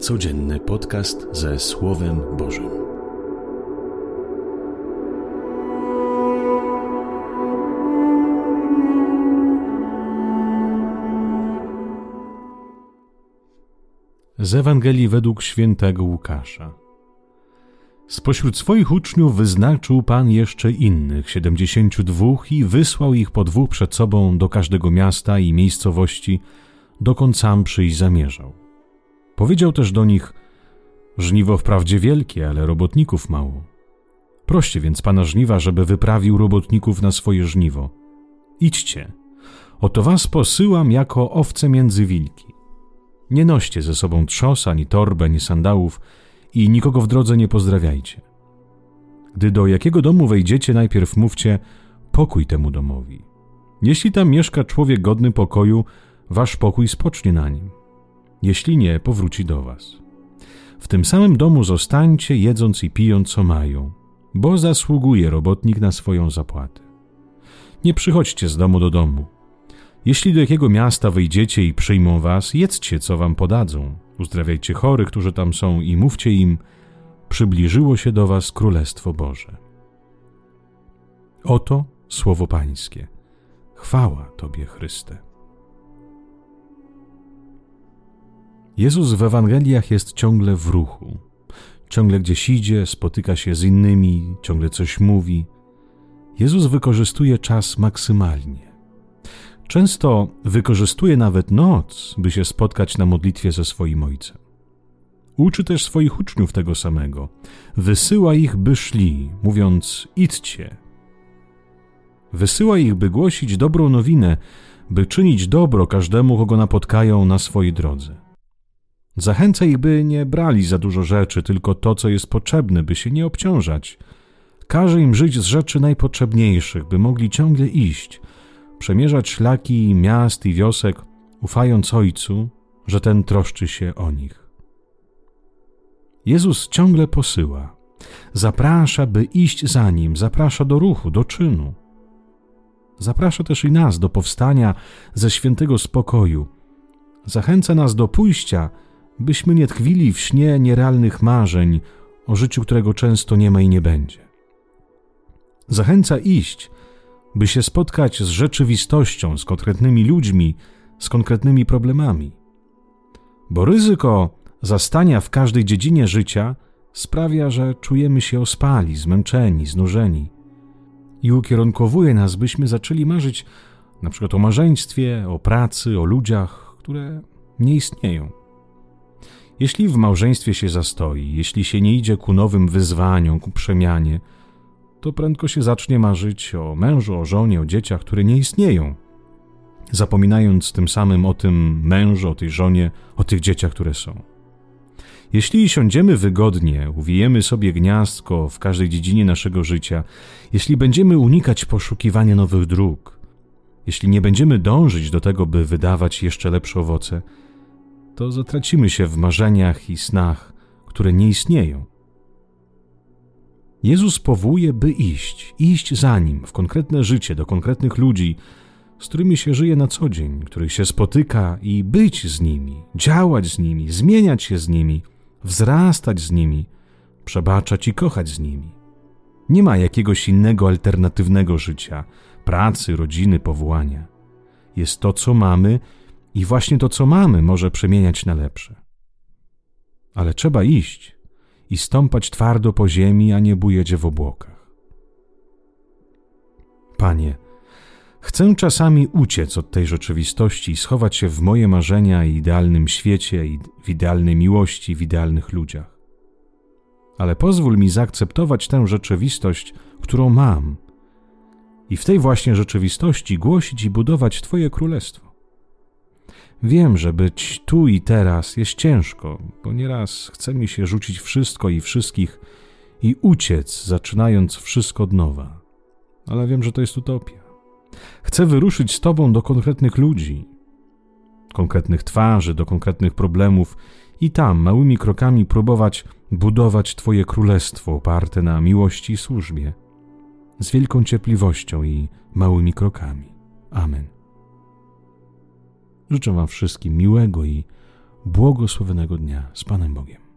Codzienny podcast ze Słowem Bożym. Z Ewangelii według świętego Łukasza. Spośród swoich uczniów wyznaczył Pan jeszcze innych, siedemdziesięciu dwóch, i wysłał ich po dwóch przed sobą do każdego miasta i miejscowości, dokąd sam przyjść zamierzał. Powiedział też do nich: Żniwo wprawdzie wielkie, ale robotników mało. Proście więc pana żniwa, żeby wyprawił robotników na swoje żniwo. Idźcie, oto was posyłam jako owce między wilki. Nie noście ze sobą trzos, ani torby, ani sandałów i nikogo w drodze nie pozdrawiajcie. Gdy do jakiego domu wejdziecie, najpierw mówcie pokój temu domowi. Jeśli tam mieszka człowiek godny pokoju, wasz pokój spocznie na nim. Jeśli nie, powróci do was. W tym samym domu zostańcie, jedząc i pijąc, co mają, bo zasługuje robotnik na swoją zapłatę. Nie przychodźcie z domu do domu. Jeśli do jakiego miasta wyjdziecie i przyjmą was, jedzcie, co wam podadzą. Uzdrawiajcie chorych, którzy tam są i mówcie im, przybliżyło się do was Królestwo Boże. Oto słowo Pańskie. Chwała Tobie, Chryste. Jezus w Ewangeliach jest ciągle w ruchu. Ciągle gdzieś idzie, spotyka się z innymi, ciągle coś mówi. Jezus wykorzystuje czas maksymalnie. Często wykorzystuje nawet noc, by się spotkać na modlitwie ze swoim Ojcem. Uczy też swoich uczniów tego samego. Wysyła ich, by szli, mówiąc: idźcie. Wysyła ich, by głosić dobrą nowinę, by czynić dobro każdemu, kogo napotkają na swojej drodze. Zachęca ich, by nie brali za dużo rzeczy, tylko to, co jest potrzebne, by się nie obciążać. Każe im żyć z rzeczy najpotrzebniejszych, by mogli ciągle iść, przemierzać szlaki miast i wiosek, ufając Ojcu, że ten troszczy się o nich. Jezus ciągle posyła, zaprasza, by iść za nim, zaprasza do ruchu, do czynu. Zaprasza też i nas do powstania ze świętego spokoju. Zachęca nas do pójścia, byśmy nie tkwili w śnie nierealnych marzeń o życiu, którego często nie ma i nie będzie. Zachęca iść, by się spotkać z rzeczywistością, z konkretnymi ludźmi, z konkretnymi problemami. Bo ryzyko zastania w każdej dziedzinie życia sprawia, że czujemy się ospali, zmęczeni, znużeni i ukierunkowuje nas, byśmy zaczęli marzyć na przykład o małżeństwie, o pracy, o ludziach, które nie istnieją. Jeśli w małżeństwie się zastoi, jeśli się nie idzie ku nowym wyzwaniom, ku przemianie, to prędko się zacznie marzyć o mężu, o żonie, o dzieciach, które nie istnieją, zapominając tym samym o tym mężu, o tej żonie, o tych dzieciach, które są. Jeśli siądziemy wygodnie, uwijemy sobie gniazdko w każdej dziedzinie naszego życia, jeśli będziemy unikać poszukiwania nowych dróg, jeśli nie będziemy dążyć do tego, by wydawać jeszcze lepsze owoce, to zatracimy się w marzeniach i snach, które nie istnieją. Jezus powołuje, by iść, iść za nim w konkretne życie, do konkretnych ludzi, z którymi się żyje na co dzień, których się spotyka i być z nimi, działać z nimi, zmieniać się z nimi, wzrastać z nimi, przebaczać i kochać z nimi. Nie ma jakiegoś innego alternatywnego życia, pracy, rodziny, powołania. Jest to, co mamy i właśnie to, co mamy, może przemieniać na lepsze. Ale trzeba iść i stąpać twardo po ziemi, a nie bujeć w obłokach. Panie, chcę czasami uciec od tej rzeczywistości i schować się w moje marzenia i idealnym świecie, i w idealnej miłości, w idealnych ludziach. Ale pozwól mi zaakceptować tę rzeczywistość, którą mam, i w tej właśnie rzeczywistości głosić i budować Twoje królestwo. Wiem, że być tu i teraz jest ciężko, bo nieraz chce mi się rzucić wszystko i wszystkich i uciec, zaczynając wszystko od nowa. Ale wiem, że to jest utopia. Chcę wyruszyć z Tobą do konkretnych ludzi, konkretnych twarzy, do konkretnych problemów i tam małymi krokami próbować budować Twoje królestwo oparte na miłości i służbie, z wielką cierpliwością i małymi krokami. Amen. Życzę Wam wszystkim miłego i błogosławionego dnia z Panem Bogiem.